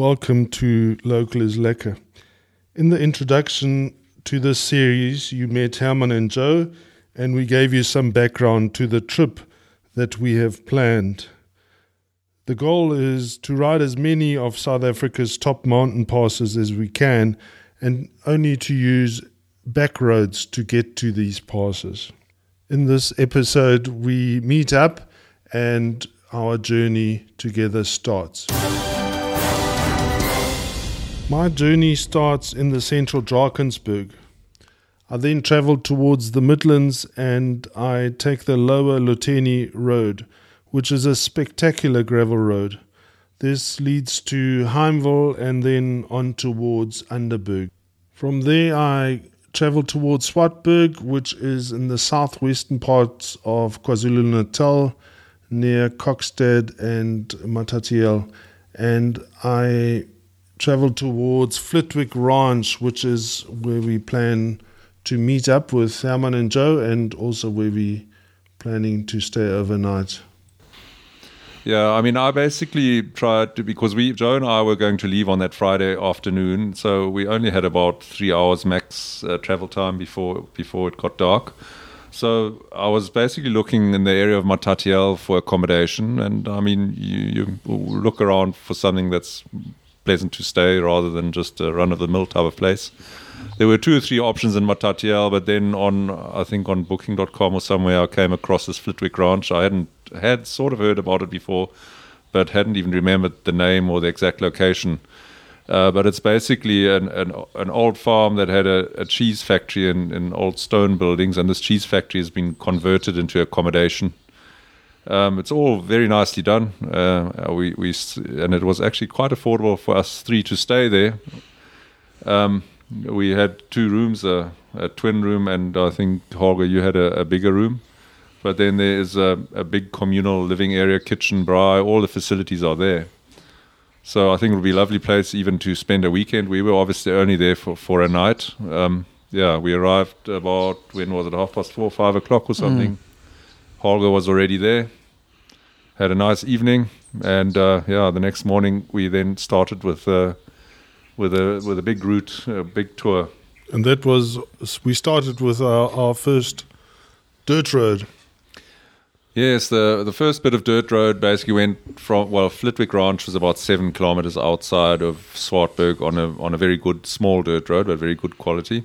welcome to Local is Lekker. In the introduction to this series, you met Herman and Joe, and we gave you some background to the trip that we have planned. The goal is to ride as many of South Africa's top mountain passes as we can and only to use back roads to get to these passes. In this episode, we meet up and our journey together starts. My journey starts in the central Drakensberg. I then travel towards the Midlands and I take the lower Loteni Road, which is a spectacular gravel road. This leads to Himeville and then on towards Underberg. From there, I travel towards Swartberg, which is in the southwestern parts of KwaZulu Natal, near Kokstad and Matatiele, and I travel towards Flitwick Ranch, which is where we plan to meet up with Herman and Joe, and also where we're planning to stay overnight. Yeah, I mean, I basically tried to because we Joe and I were going to leave on that Friday afternoon, so we only had about three hours max uh, travel time before before it got dark. So I was basically looking in the area of Matatiele for accommodation, and I mean, you, you look around for something that's pleasant to stay rather than just a run of the mill type of place. There were two or three options in Matatiele, but then on I think on Booking.com or somewhere I came across this Flitwick Ranch. I hadn't had sort of heard about it before, but hadn't even remembered the name or the exact location. Uh, but it's basically an, an, an old farm that had a, a cheese factory in old stone buildings, and this cheese factory has been converted into accommodation. Um, it's all very nicely done. Uh, we, we and it was actually quite affordable for us three to stay there. Um, we had two rooms, a, a, twin room, and I think Holger, you had a, a bigger room. But then there is a, a, big communal living area, kitchen, braai, all the facilities are there. So I think it would be a lovely place even to spend a weekend. We were obviously only there for, for a night. Um, yeah, we arrived about, when was it, half past four, five o'clock or something. Mm. Holger was already there. Had a nice evening, and uh, yeah, the next morning we then started with uh, with a with a big route, a big tour. And that was we started with our, our first dirt road. Yes, the the first bit of dirt road basically went from well, Flitwick Ranch was about seven kilometers outside of Swartberg on a on a very good small dirt road, but very good quality.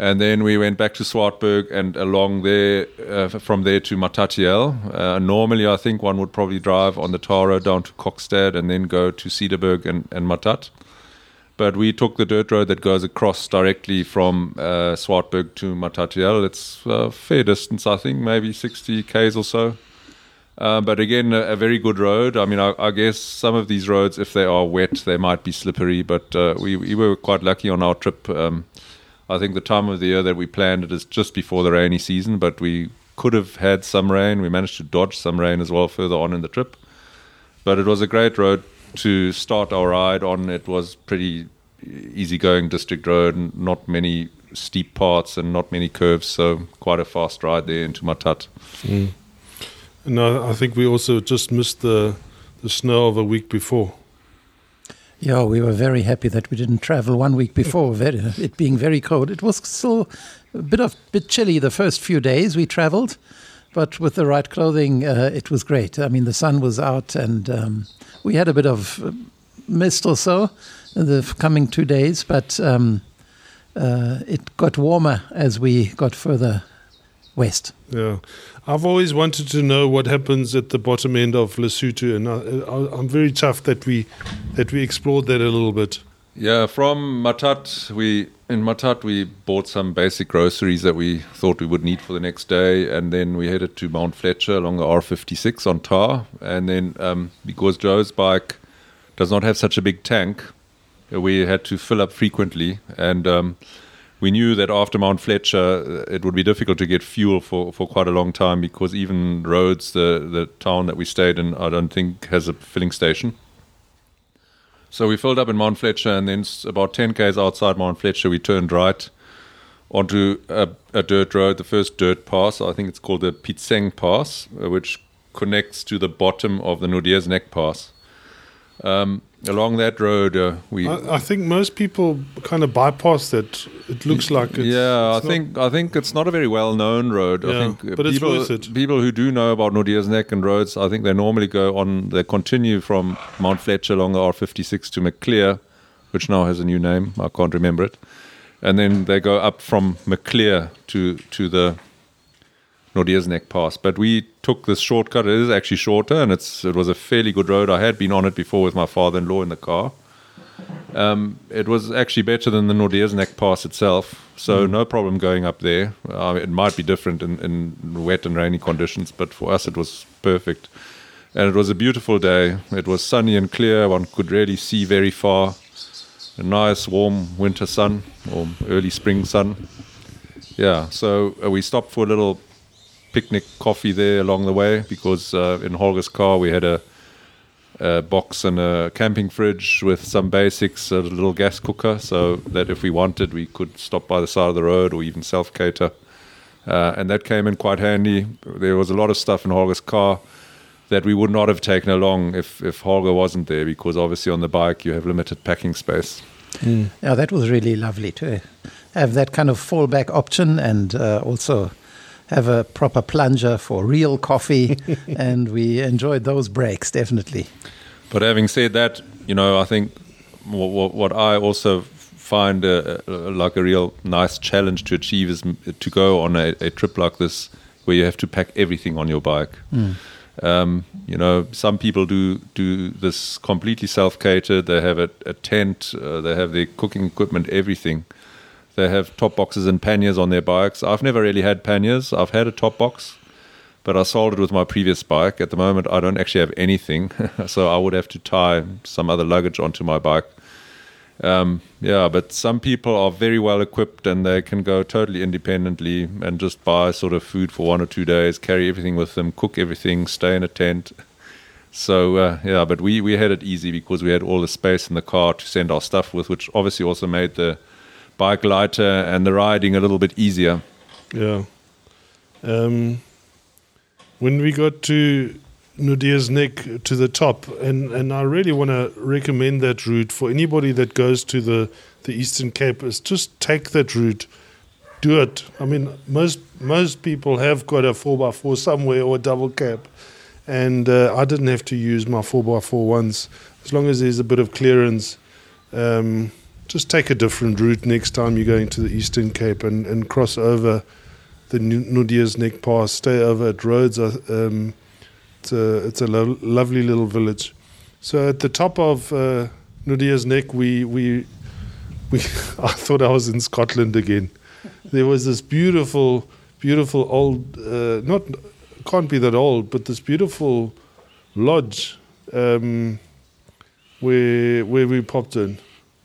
And then we went back to Swartberg and along there, uh, from there to Matatiel. Uh, normally, I think one would probably drive on the tar road down to Kokstad and then go to Cedarburg and, and Matat. But we took the dirt road that goes across directly from uh, Swartberg to Matatiel. It's a fair distance, I think, maybe 60 k's or so. Uh, but again, a, a, very good road. I mean, I, I, guess some of these roads, if they are wet, they might be slippery. But uh, we, we were quite lucky on our trip. Um, I think the time of the year that we planned it is just before the rainy season, but we could have had some rain. We managed to dodge some rain as well further on in the trip. But it was a great road to start our ride on. It was pretty easygoing district road, not many steep parts and not many curves, so quite a fast ride there into Matat. Mm. I think we also just missed the the snow of a week before. Yeah, we were very happy that we didn't travel one week before, very, it being very cold. It was still a bit of bit chilly the first few days we traveled, but with the right clothing, uh, it was great. I mean, the sun was out, and um, we had a bit of uh, mist or so in the coming two days, but um, uh, it got warmer as we got further west. Yeah, I've always wanted to know what happens at the bottom end of Lesotho, and I, am very chuffed that we that we explored that a little bit. Yeah, from Matat, we in Matat we bought some basic groceries that we thought we would need for the next day, and then we headed to Mount Fletcher along the R56 on tar, and then um, because Joe's bike does not have such a big tank, we had to fill up frequently, and um, we knew that after Mount Fletcher, uh, it would be difficult to get fuel for, for quite a long time because even Rhodes, the, the town that we stayed in, I don't think has a filling station. So we filled up in Mount Fletcher, and then about 10 k's outside Mount Fletcher, we turned right onto a, a dirt road, the first dirt pass. I think it's called the Pitseng Pass, uh, which connects to the bottom of the Naude's Nek Pass. Um, along that road, uh, we. I, I think most people kind of bypass that. It looks like it's, yeah, it's I think I think it's not a very well known road. I Yeah, think uh, but it's people worth it. people who do know about Naude's Nek and Rhodes, I think they normally go on. They continue from Mount Fletcher along the R56 to Maclear, which now has a new name. I can't remember it, and then they go up from Maclear to to the Naude's Nek Pass. But we took this shortcut. It is actually shorter, and it's it was a fairly good road. I had been on it before with my father-in-law in the car. Um, it was actually better than the Naude's Nek Pass itself, so no problem going up there. Uh, it might be different in, in wet and rainy conditions, but for us it was perfect. And it was a beautiful day. It was sunny and clear. One could really see very far. A nice warm winter sun or early spring sun. Yeah, so uh, we stopped for a little picnic coffee there along the way because uh, in Holger's car we had a, a box and a camping fridge with some basics, a little gas cooker, so that if we wanted we could stop by the side of the road or even self cater. Uh, and that came in quite handy. There was a lot of stuff in Holger's car that we would not have taken along if, if Holger wasn't there because obviously on the bike you have limited packing space. Yeah, that was really lovely to have that kind of fallback option and uh, also have a proper plunger for real coffee. and we enjoyed those breaks, definitely. But having said that, you know, I think what, what, what I also find uh, uh, like a real nice challenge to achieve is to go on a, a trip like this where you have to pack everything on your bike. Um, you know, some people do do this completely self-catered. They have a, a tent, uh, they have their cooking equipment, everything. They have top boxes and panniers on their bikes. I've never really had panniers. I've had a top box, but I sold it with my previous bike. At the moment, I don't actually have anything, so I would have to tie some other luggage onto my bike. Um, yeah, but some people are very well equipped and they can go totally independently and just buy sort of food for one or two days, carry everything with them, cook everything, stay in a tent. So uh, yeah, but we we had it easy because we had all the space in the car to send our stuff with, which obviously also made the bike lighter and the riding a little bit easier. Yeah. Um, when we got to Naude's Nek to the top, and, and I really want to recommend that route for anybody that goes to the, the Eastern Cape, is just take that route. Do it. I mean, most most people have got a 4x4 somewhere or a double cab. And uh, I didn't have to use my 4x4 once. As long as there's a bit of clearance, um, just take a different route next time you're going to the Eastern Cape and, and cross over the Nu- Naude's Nek Pass, stay over at Rhodes. Um, it's a, it's a lo- lovely little village. So at the top of uh, Naude's Nek, we, we, we I thought I was in Scotland again. There was this beautiful, beautiful old, uh, not, can't be that old, but this beautiful lodge um, where, where we popped in.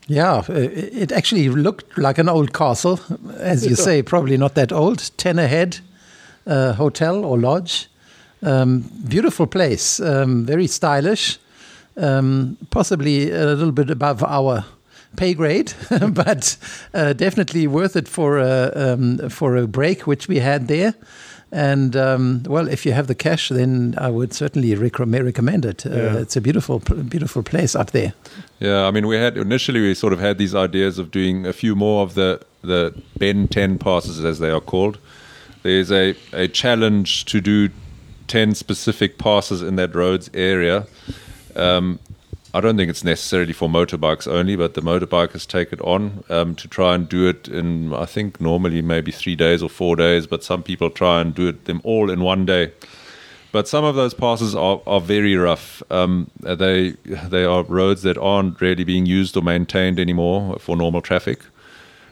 Yeah, uh, it actually looked like an old castle, as you say, probably not that old. Tenahead uh, hotel or lodge. Um, beautiful place, um, very stylish, um, possibly a little bit above our pay grade, but uh, definitely worth it for a, um, for a break, which we had there. And um, well, if you have the cash, then I would certainly recommend recommend it. Uh, Yeah. It's a beautiful, beautiful place up there. Yeah, I mean, we had initially we sort of had these ideas of doing a few more of the the Ben Ten passes, as they are called. There's a a challenge to do ten specific passes in that Rhodes area. Um, I don't think it's necessarily for motorbikes only, but the motorbikers take it on um, to try and do it in, I think, normally maybe three days or four days, but some people try and do it them all in one day. But some of those passes are, are very rough. Um, they they are roads that aren't really being used or maintained anymore for normal traffic.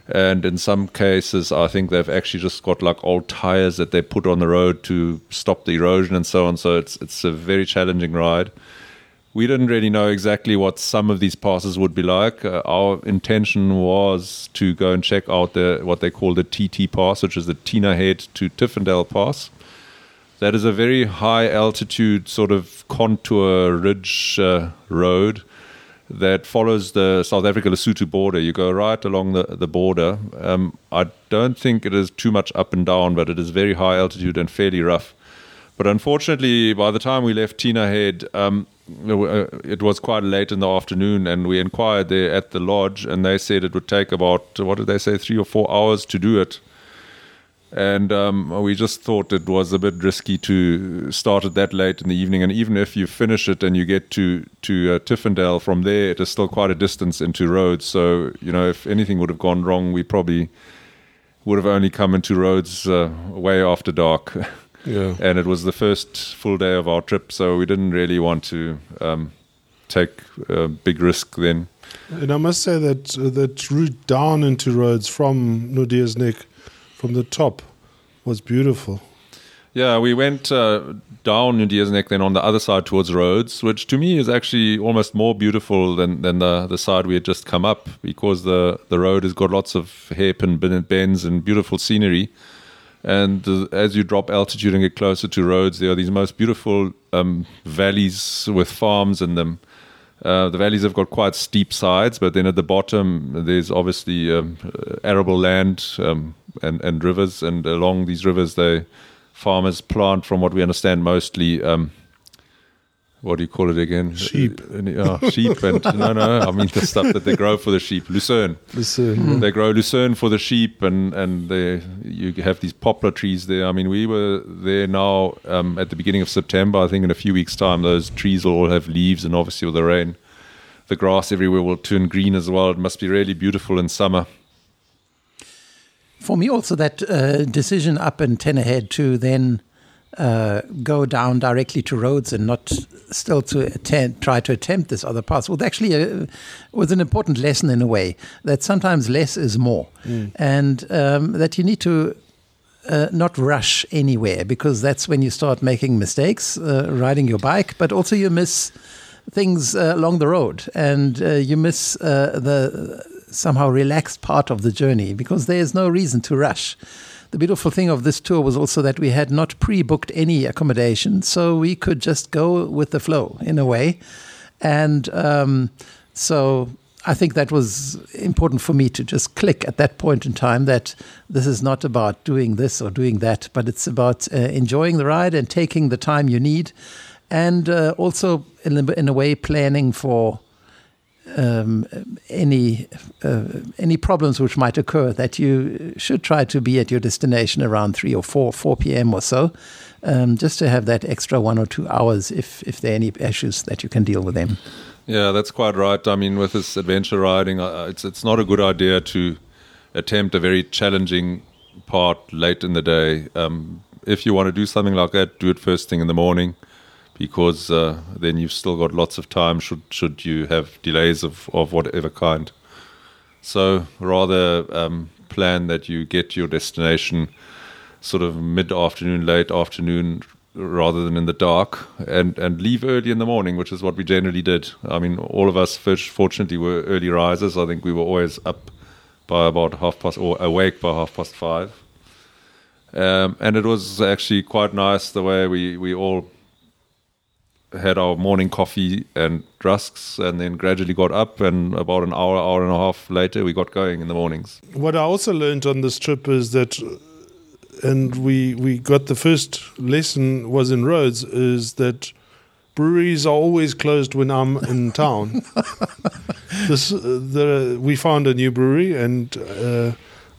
And in some cases, I think they've actually just got like old tires that they put on the road to stop the erosion and so on. So it's it's a very challenging ride. We didn't really know exactly what some of these passes would be like. Uh, our intention was to go and check out the what they call the TT pass, which is the Tenahead to Tiffindell pass. That is a very high altitude sort of contour ridge uh, road that follows the South Africa Lesotho border. You go right along the, the border. Um, I don't think it is too much up and down, but it is very high altitude and fairly rough. But unfortunately, by the time we left Tenahead, um, uh, it was quite late in the afternoon, and we inquired there at the lodge, and they said it would take about what did they say, three or four hours to do it. And um, we just thought it was a bit risky to start it that late in the evening. And even if you finish it and you get to to uh, from there, it is still quite a distance into Rhodes. So you know, if anything would have gone wrong, we probably would have only come into Rhodes uh, way after dark. Yeah. and it was the first full day of our trip, so we didn't really want to um, take a big risk then. And I must say that uh, that route down into Rhodes from Naude's Nek, from the top, was beautiful. Yeah, we went uh, down Naude's Nek, then on the other side towards Rhodes, which to me is actually almost more beautiful than, than the, the side we had just come up because the, the road has got lots of hairpin bends and beautiful scenery. And uh, as you drop altitude and get closer to Rhodes, there are these most beautiful um, valleys with farms in them. Uh, the valleys have got quite steep sides, but then at the bottom, there's obviously um, arable land um, and, and rivers. And along these rivers, they farmers plant, from what we understand, mostly um, what do you call it again? Sheep. Uh, uh, sheep and no, no. I mean the stuff that they grow for the sheep, lucerne. Listen, They grow lucerne for the sheep, and and they you have these poplar trees there. I mean, we were there now um, at the beginning of September. I think in a few weeks' time, those trees will all have leaves, and obviously with the rain, the grass everywhere will turn green as well. It must be really beautiful in summer. For me, also that uh, decision up in Tenahead to then uh, go down directly to Rhodes and not still to attempt, try to attempt this other path. Was actually a, was an important lesson in a way that sometimes less is more, and um, that you need to uh, not rush anywhere because that's when you start making mistakes uh, riding your bike, but also you miss things uh, along the road. And uh, you miss uh, the somehow relaxed part of the journey because there is no reason to rush. The beautiful thing of this tour was also that we had not pre booked any accommodation, so we could just go with the flow in a way. And um, so I think that was important for me to just click at that point in time that this is not about doing this or doing that, but it's about uh, enjoying the ride and taking the time you need, and uh, also in, in a way planning for um, any uh, any problems which might occur. That you should try to be at your destination around three or four four p.m. or so, um, just to have that extra one or two hours if if there are any issues that you can deal with them. Yeah, that's quite right. I mean, with this adventure riding, uh, it's it's not a good idea to attempt a very challenging part late in the day. Um, if you want to do something like that, do it first thing in the morning, because uh, then you've still got lots of time. Should should you have delays of of whatever kind, so rather um, plan that you get to your destination sort of mid afternoon, late afternoon, rather than in the dark, and and leave early in the morning, which is what we generally did. I mean, all of us for- fortunately were early risers. I think we were always up by about half past or awake by half past five. Um, and it was actually quite nice the way we, we all had our morning coffee and rusks and then gradually got up and about an hour, hour and a half later we got going in the mornings. what I also learned on this trip is that, and we we got the first lesson was in Rhodes is that breweries are always closed when I'm in town. this the we found a new brewery and. Uh,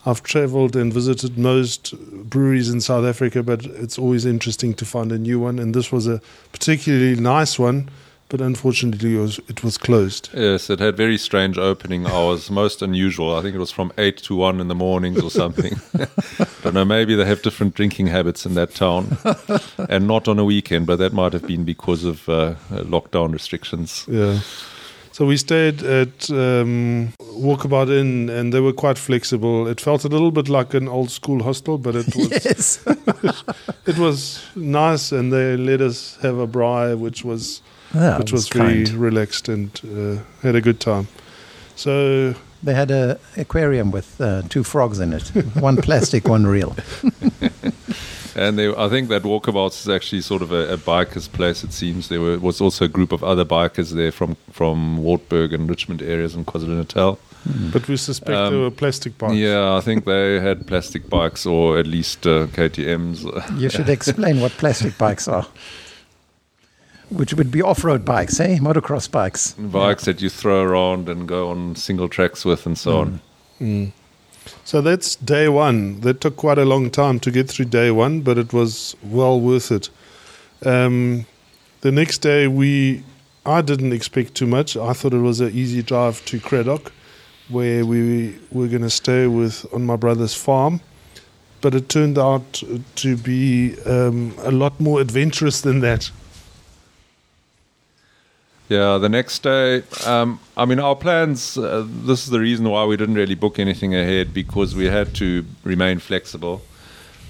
I've traveled and visited most breweries in South Africa, but it's always interesting to find a new one. And this was a particularly nice one, but unfortunately, it was, it was closed. Yes, it had very strange opening hours, most unusual. I think it was from 8 to 1 in the mornings or something. Don't know, maybe they have different drinking habits in that town and not on a weekend, but that might have been because of uh, lockdown restrictions. Yeah. So we stayed at um, Walkabout Inn, and they were quite flexible. It felt a little bit like an old school hostel, but it was Yes. it was nice, and they let us have a braai, which was Yeah, which it was very kind. relaxed and uh, had a good time. So They had a aquarium with uh, two frogs in it, one plastic, one real. and they, I think that Walkabouts is actually sort of a, a biker's place. It seems there were, was also a group of other bikers there from from Wartburg and Richmond areas in KwaZulu Natal. But we suspect they Um, were plastic bikes. Yeah, I think they had plastic bikes or at least uh, KTM's. You should explain what plastic bikes are. Which would be off-road bikes, eh? Motocross bikes. bikes that you throw around and go on single tracks with and so on. So that's day one. That took quite a long time to get through day one, but it was well worth it. Um, the next day, we I didn't expect too much. I thought it was an easy drive to Cradock, where we were going to stay with on my brother's farm. But it turned out to be um, a lot more adventurous than that. Yeah, the next day, um, I mean, our plans, uh, this is the reason why we didn't really book anything ahead because we had to remain flexible.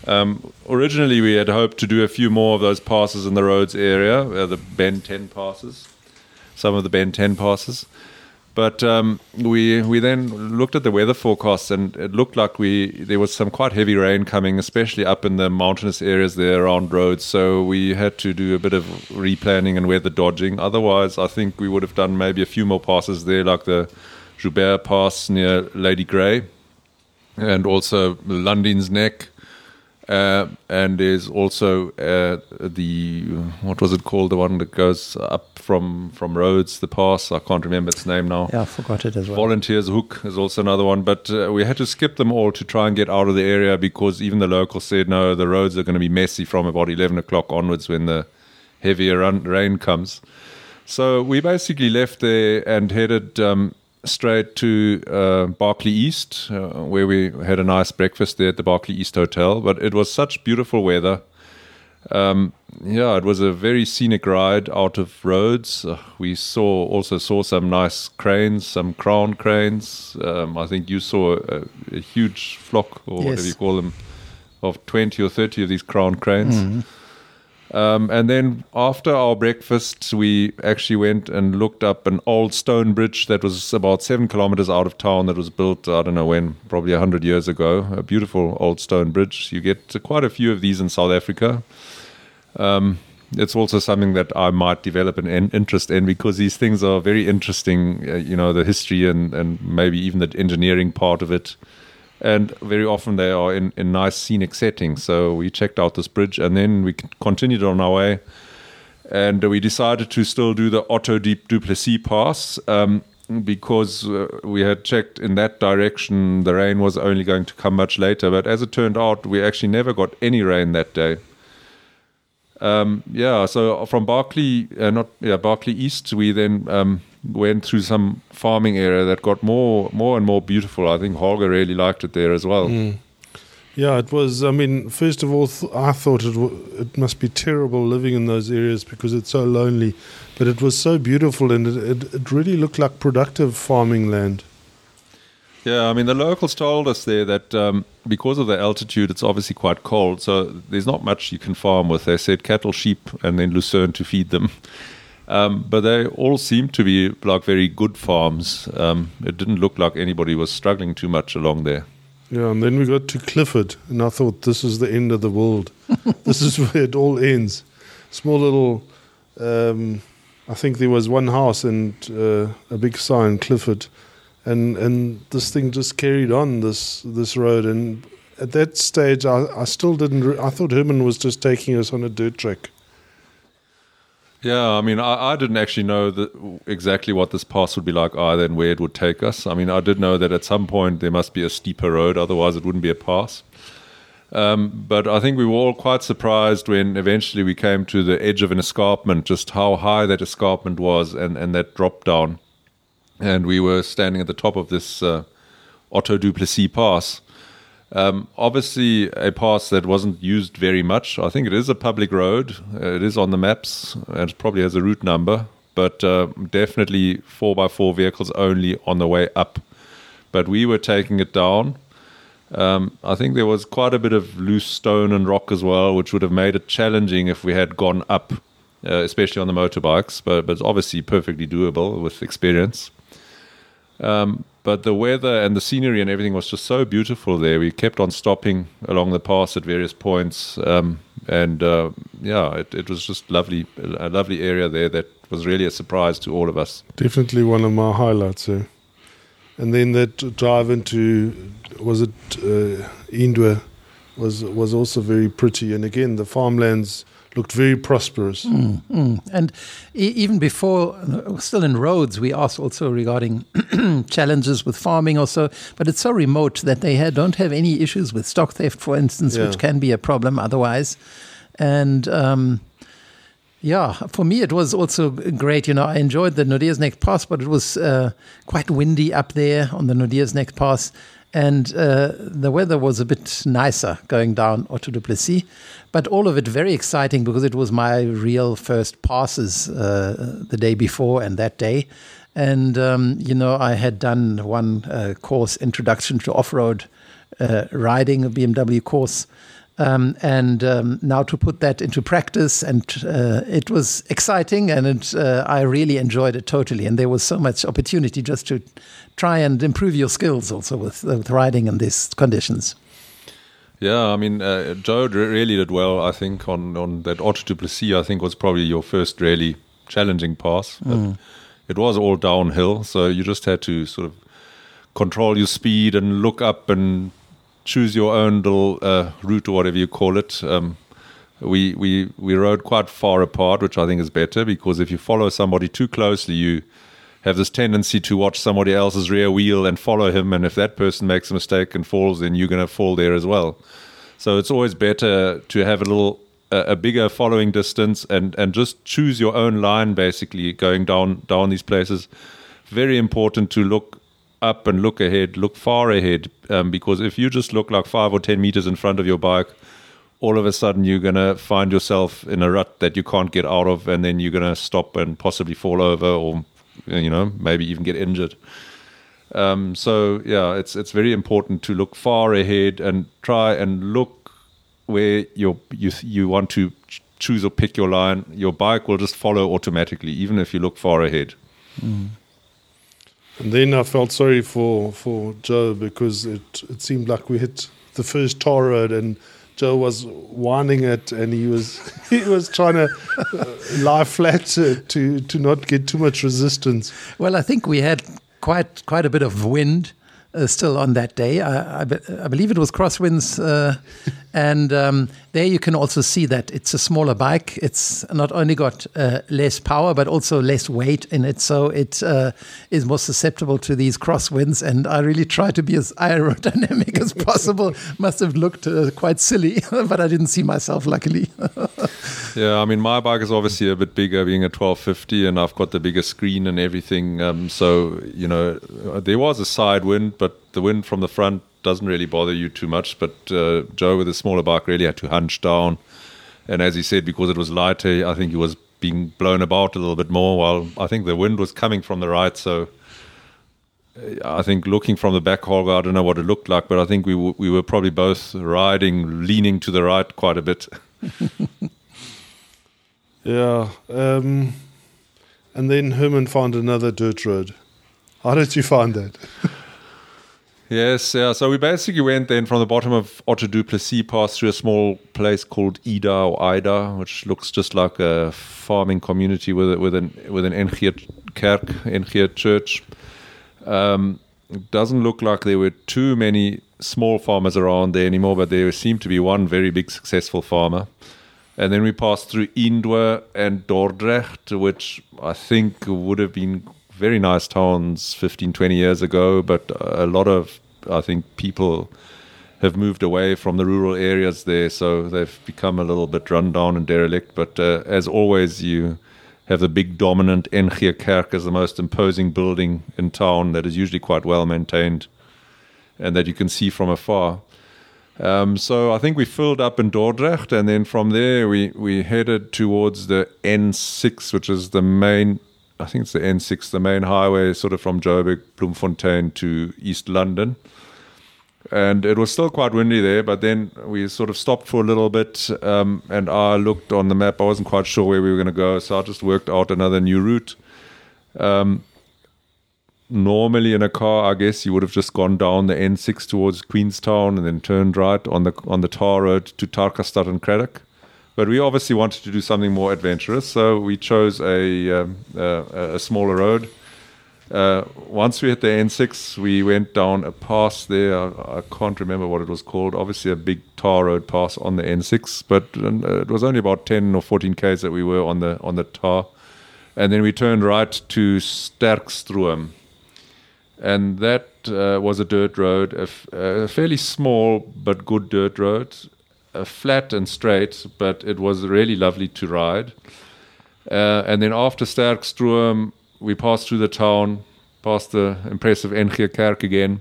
Um, originally, we had hoped to do a few more of those passes in the Rhodes area, uh, the Ben 10 passes, some of the Ben 10 passes. But um, we we then looked at the weather forecast, and it looked like we there was some quite heavy rain coming, especially up in the mountainous areas there around Rhodes. So we had to do a bit of replanning and weather dodging. Otherwise, I think we would have done maybe a few more passes there, like the Joubert Pass near Lady Grey, and also Lundean's Nek. Uh, and there's also uh, the what was it called? The one that goes up from from Rhodes, the pass. I can't remember its name now. Yeah, I forgot it as well. Volunteershoek is also another one, but uh, we had to skip them all to try and get out of the area because even the locals said no, the roads are going to be messy from about eleven o'clock onwards when the heavier run, rain comes. So we basically left there and headed um, straight to uh, Barkly East, uh, where we had a nice breakfast there at the Barkly East Hotel. But it was such beautiful weather. Um, yeah, it was a very scenic ride out of Rhodes. Uh, we saw also saw some nice cranes, some crown cranes. Um, I think you saw a, a huge flock, or whatever you call them, of twenty or thirty of these crown cranes. Um, and then after our breakfast, we actually went and looked up an old stone bridge that was about seven kilometers out of town that was built, I don't know when, probably a 100 years ago. A beautiful old stone bridge. You get quite a few of these in South Africa. Um, it's also something that I might develop an interest in because these things are very interesting, uh, you know, the history and, and maybe even the engineering part of it and very often they are in, in nice scenic settings. So we checked out this bridge and then we continued on our way. And we decided to still do the Otto Deep du Plessis Pass um, because uh, we had checked in that direction. The rain was only going to come much later. But as it turned out, we actually never got any rain that day. Um, yeah, so from Barkly, uh, not yeah, Barkly East, we then um, went through some farming area that got more, more and more beautiful. I think Holger really liked it there as well. Yeah, it was. I mean, first of all, th- I thought it w- it must be terrible living in those areas because it's so lonely, but it was so beautiful and it, it, it really looked like productive farming land. Yeah, I mean the locals told us there that um, because of the altitude, it's obviously quite cold, so there's not much you can farm with. They said cattle, sheep, and then lucerne to feed them. Um, but they all seemed to be like very good farms. Um, it didn't look like anybody was struggling too much along there. Yeah, and then we got to Clifford, and I thought this is the end of the world. this is where it all ends. Small little, um, I think there was one house and uh, a big sign, Clifford, and and this thing just carried on this this road. And at that stage, I, I still didn't. Re- I thought Herman was just taking us on a dirt track. Yeah, I mean, I, I didn't actually know that exactly what this pass would be like either and where it would take us. I mean, I did know that at some point there must be a steeper road, otherwise it wouldn't be a pass. Um, but I think we were all quite surprised when eventually we came to the edge of an escarpment, just how high that escarpment was and, and that drop down. And we were standing at the top of this uh, Otto du Plessis Pass. Um, obviously, a pass that wasn't used very much. I think it is a public road. Uh, it is on the maps and it probably has a route number, but uh, definitely 4x4 vehicles only on the way up. But we were taking it down. Um, I think there was quite a bit of loose stone and rock as well, which would have made it challenging if we had gone up, uh, especially on the motorbikes, but, but it's obviously perfectly doable with experience. Um, but the weather and the scenery and everything was just so beautiful there. We kept on stopping along the pass at various points, um, and uh, yeah, it, it was just lovely, a lovely area there that was really a surprise to all of us. Definitely one of my highlights. Eh? And then that drive into was it uh, was was also very pretty, and again the farmlands looked very prosperous. Mm, mm. And e- even before, uh, still in Rhodes, we asked also regarding challenges with farming also, but it's so remote that they ha- don't have any issues with stock theft, for instance, Yeah. which can be a problem otherwise. And um, yeah, for me it was also great. You know, I enjoyed the Naude's Nek Pass, but it was uh, quite windy up there on the Naude's Nek Pass. And uh, the weather was a bit nicer going down Otto du Plessis, but all of it very exciting because it was my real first passes uh, the day before and that day. And, um, you know, I had done one uh, course, Introduction to Off Road uh, Riding, a BMW course. Um, and um, now to put that into practice, and uh, it was exciting, and it, uh, I really enjoyed it totally. And there was so much opportunity just to try and improve your skills also with, with riding in these conditions. Yeah, I mean, uh, Joe really did well. I think on on that Otto du Plessis, I think was probably your first really challenging pass. But It was all downhill, so you just had to sort of control your speed and look up and choose your own little uh, route or whatever you call it. Um, we we we rode quite far apart, which I think is better because if you follow somebody too closely, you have this tendency to watch somebody else's rear wheel and follow him. And if that person makes a mistake and falls, then you're going to fall there as well. So it's always better to have a little a, a bigger following distance and and just choose your own line basically going down down these places. Very important to look up and look ahead, look far ahead, um, because if you just look like five or ten meters in front of your bike, all of a sudden you're gonna find yourself in a rut that you can't get out of, and then you're gonna stop and possibly fall over, or you know maybe even get injured. Um, so yeah, it's it's very important to look far ahead and try and look where you you you want to choose or pick your line. Your bike will just follow automatically, even if you look far ahead. And then I felt sorry for, for Joe because it, it seemed like we hit the first tar road and Joe was winding it and he was he was trying to uh, lie flat to, to to not get too much resistance. Well, I think we had quite quite a bit of wind uh, still on that day. I, I, be, I believe it was crosswinds, uh, and um, there you can also see that it's a smaller bike. It's not only got uh, less power but also less weight in it, so it uh, is more susceptible to these crosswinds. And I really tried to be as aerodynamic as possible. Must have looked uh, quite silly, but I didn't see myself, luckily. Yeah, I mean, my bike is obviously a bit bigger, being a 1250, and I've got the bigger screen and everything. Um, so, you know, uh, there was a side wind, but the wind from the front doesn't really bother you too much. But uh, Joe, with a smaller bike, really had to hunch down. And as he said, because it was lighter, I think he was being blown about a little bit more, while I think the wind was coming from the right. So, uh, I think looking from the back hole, I don't know what it looked like, but I think we w- we were probably both riding, leaning to the right quite a bit. Yeah. Um, and then Herman found another dirt road. How did you find that? Yes, yeah. So we basically went then from the bottom of Otto du Plessis, passed through a small place called Ida or Ida, which looks just like a farming community with with an with an NG Kerk, NG church. Um, it doesn't look like there were too many small farmers around there anymore, but there seemed to be one very big successful farmer. And then we passed through Indwe and Dordrecht, which I think would have been very nice towns 15, 20 years ago, but a lot of, I think, people have moved away from the rural areas there, so they've become a little bit run down and derelict. But uh, as always, you have the big dominant NG Kerk as the most imposing building in town that is usually quite well maintained and that you can see from afar. Um, so I think we filled up in Dordrecht, and then from there we, we headed towards the N6, which is the main, I think it's the N6, the main highway, sort of from Joburg, Bloemfontein to East London. And it was still quite windy there, but then we sort of stopped for a little bit, um, and I looked on the map. I wasn't quite sure where we were going to go, so I just worked out another new route. Um, normally in a car, I guess you would have just gone down the N6 towards Queenstown and then turned right on the on the tar road to Tarkastad and Cradock. But we obviously wanted to do something more adventurous, so we chose a um, a, a smaller road. Uh, once we hit the N6, we went down a pass there. I, I, can't remember what it was called. Obviously, a big tar road pass on the N6, but uh, it was only about 10 or 14 k's that we were on the on the tar, and then we turned right to Sterkstroom, and that uh, was a dirt road, a, f- a fairly small but good dirt road, flat and straight, but it was really lovely to ride. Uh, and then after Sterkstroom, we passed through the town, past the impressive NG Kerk again,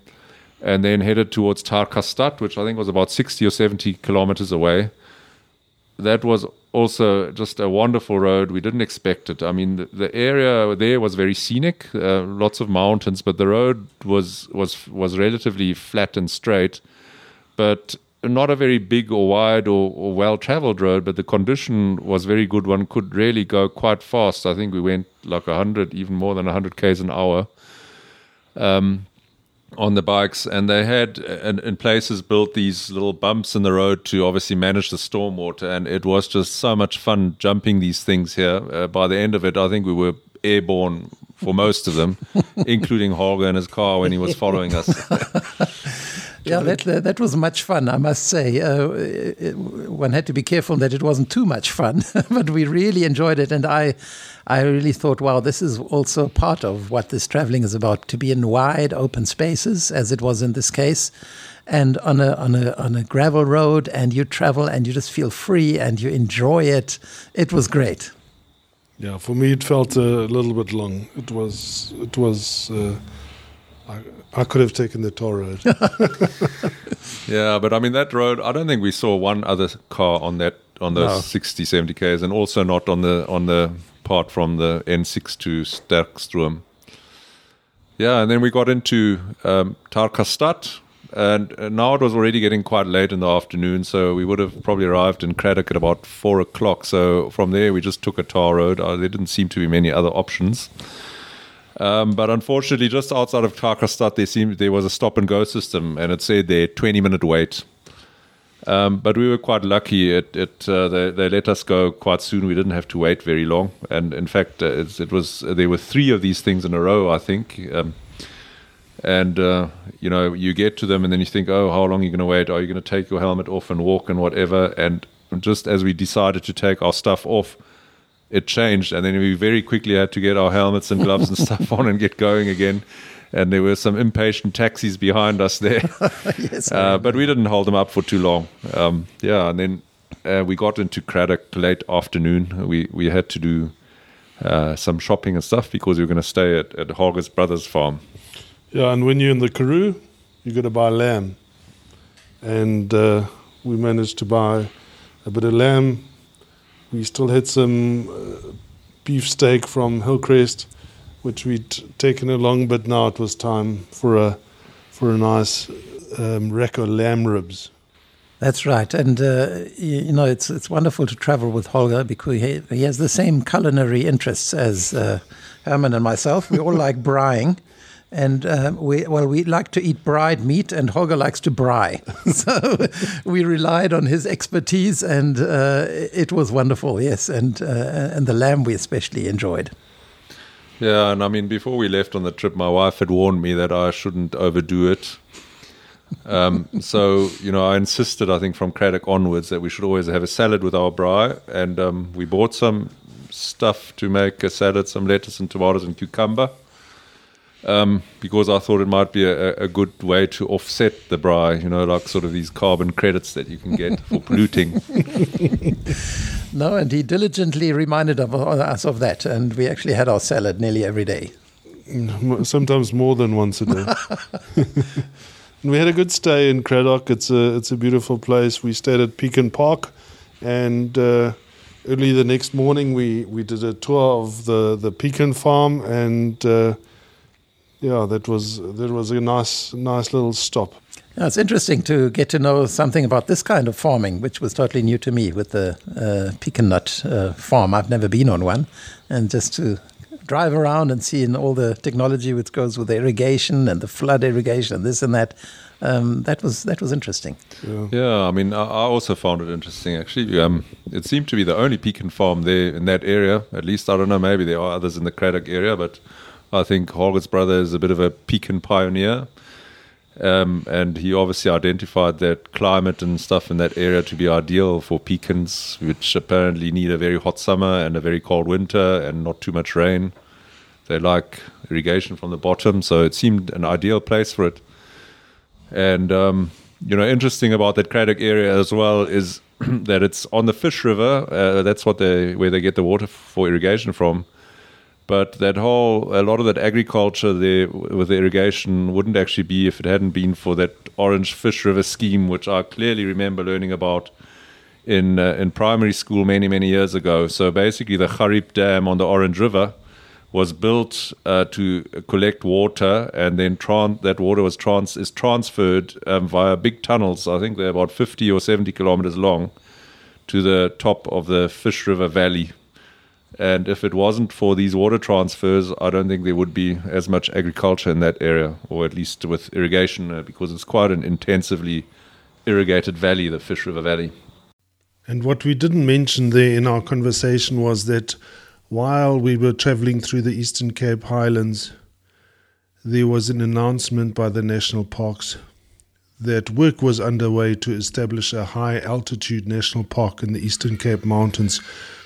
and then headed towards Tarkastad, which I think was about 60 or 70 kilometers away. That was also just a wonderful road. We didn't expect it. I mean, the, the area there was very scenic, uh, lots of mountains, but the road was was was relatively flat and straight. But not a very big or wide or, or well traveled road, but the condition was very good. One could really go quite fast. I think we went like 100, even more than 100 k's an hour um, on the bikes. And they had, in, in, places, built these little bumps in the road to obviously manage the stormwater. And it was just so much fun jumping these things here. Uh, by the end of it, I think we were airborne for most of them, including Holger in his car when he was following us. yeah, that, that was much fun, I must say. Uh, it, one had to be careful that it wasn't too much fun, but we really enjoyed it. And I, I really thought, wow, this is also part of what this traveling is about to be in wide open spaces, as it was in this case, and on a, on a, on a gravel road, and you travel and you just feel free and you enjoy it. It was great. Yeah, for me it felt a little bit long. It was, it was. Uh, I, I could have taken the toll road. yeah, but I mean that road. I don't think we saw one other car on that on those no. 60, 70 k's, and also not on the on the part from the N6 to Sterkstroom. Yeah, and then we got into um, Tarkastad, and now it was already getting quite late in the afternoon, so we would have probably arrived in Cradock at about four o'clock. So from there, we just took a tar road. Uh, there didn't seem to be many other options. Um, but unfortunately, just outside of Tarkastad, there seemed there was a stop and go system, and it said there 20 minute wait. Um, but we were quite lucky. It, it uh, they, they, let us go quite soon. We didn't have to wait very long. And in fact, uh, it was there were three of these things in a row, I think. Um, and uh, you know, you get to them, and then you think, oh, how long are you going to wait? Are you going to take your helmet off and walk and whatever? And just as we decided to take our stuff off, it changed, and then we very quickly had to get our helmets and gloves and stuff on and get going again. And there were some impatient taxis behind us there, yes, uh, but we didn't hold them up for too long. Um, yeah, and then uh, we got into Cradock late afternoon. We we had to do uh, some shopping and stuff because we were going to stay at, at Holger's brother's farm. Yeah, and when you're in the Karoo, you got to buy lamb, and uh, we managed to buy a bit of lamb we still had some uh, beef steak from Hillcrest, which we'd taken along, but now it was time for a for a nice um, rack of lamb ribs. That's right, and uh, you, you, know it's it's wonderful to travel with Holger because he, he has the same culinary interests as uh, Herman and myself. We all like braaiing, and um, we well we like to eat bride meat, and Holger likes to braai. so we relied on his expertise, and uh, it was wonderful. Yes, and uh, and the lamb we especially enjoyed. Yeah, and I mean, before we left on the trip, my wife had warned me that I shouldn't overdo it. Um, so you know, I insisted, I think, from Cradock onwards, that we should always have a salad with our braai, and um, we bought some stuff to make a salad, some lettuce and tomatoes and cucumber um, because I thought it might be a, a, good way to offset the braai, you know, like sort of these carbon credits that you can get for polluting. no, and he diligently reminded of, us of that, and we actually had our salad nearly every day. Sometimes more than once a day. we had a good stay in Cradock. It's a it's a beautiful place. We stayed at Pecan Park, and uh, early the next morning we, we did a tour of the the pecan farm and. Uh, yeah, that was that was a nice nice little stop. Yeah, it's interesting to get to know something about this kind of farming, which was totally new to me with the uh, pecan nut uh, farm. I've never been on one, and just to drive around and seeing all the technology which goes with the irrigation and the flood irrigation and this and that. Um, that was that was interesting. Yeah, yeah I mean, I, I, also found it interesting actually. Um, it seemed to be the only pecan farm there in that area. At least I don't know. Maybe there are others in the Cradock area, but I think Holger's brother is a bit of a pecan pioneer. Um, and he obviously identified that climate and stuff in that area to be ideal for pecans, which apparently need a very hot summer and a very cold winter and not too much rain. They like irrigation from the bottom, so it seemed an ideal place for it. And um, you know, interesting about that Cradock area as well is that it's on the Fish River. Uh, that's what they where they get the water for irrigation from. But that whole, a lot of that agriculture there with the irrigation wouldn't actually be if it hadn't been for that Orange Fish River scheme, which I clearly remember learning about in uh, in primary school many many years ago. So basically, the Gariep Dam on the Orange River was built uh, to collect water, and then tran- that water was trans- is transferred um, via big tunnels. I think they're about 50 or 70 kilometers long to the top of the Fish River Valley and if it wasn't for these water transfers, I don't think there would be as much agriculture in that area, or at least with irrigation, uh, because it's quite an intensively irrigated valley, the Fish River Valley. And what we didn't mention there in our conversation was that while we were traveling through the Eastern Cape Highlands, there was an announcement by the national parks that work was underway to establish a high altitude national park in the Eastern Cape Mountains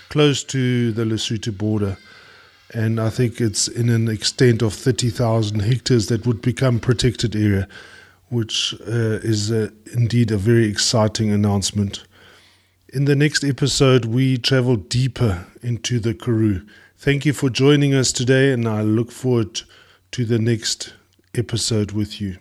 close to the Lesotho border. And I think it's in an extent of 30,000 hectares that would become protected area, which uh, is uh, indeed a very exciting announcement. In the next episode, we travel deeper into the Karoo. Thank you for joining us today, and I look forward to the next episode with you.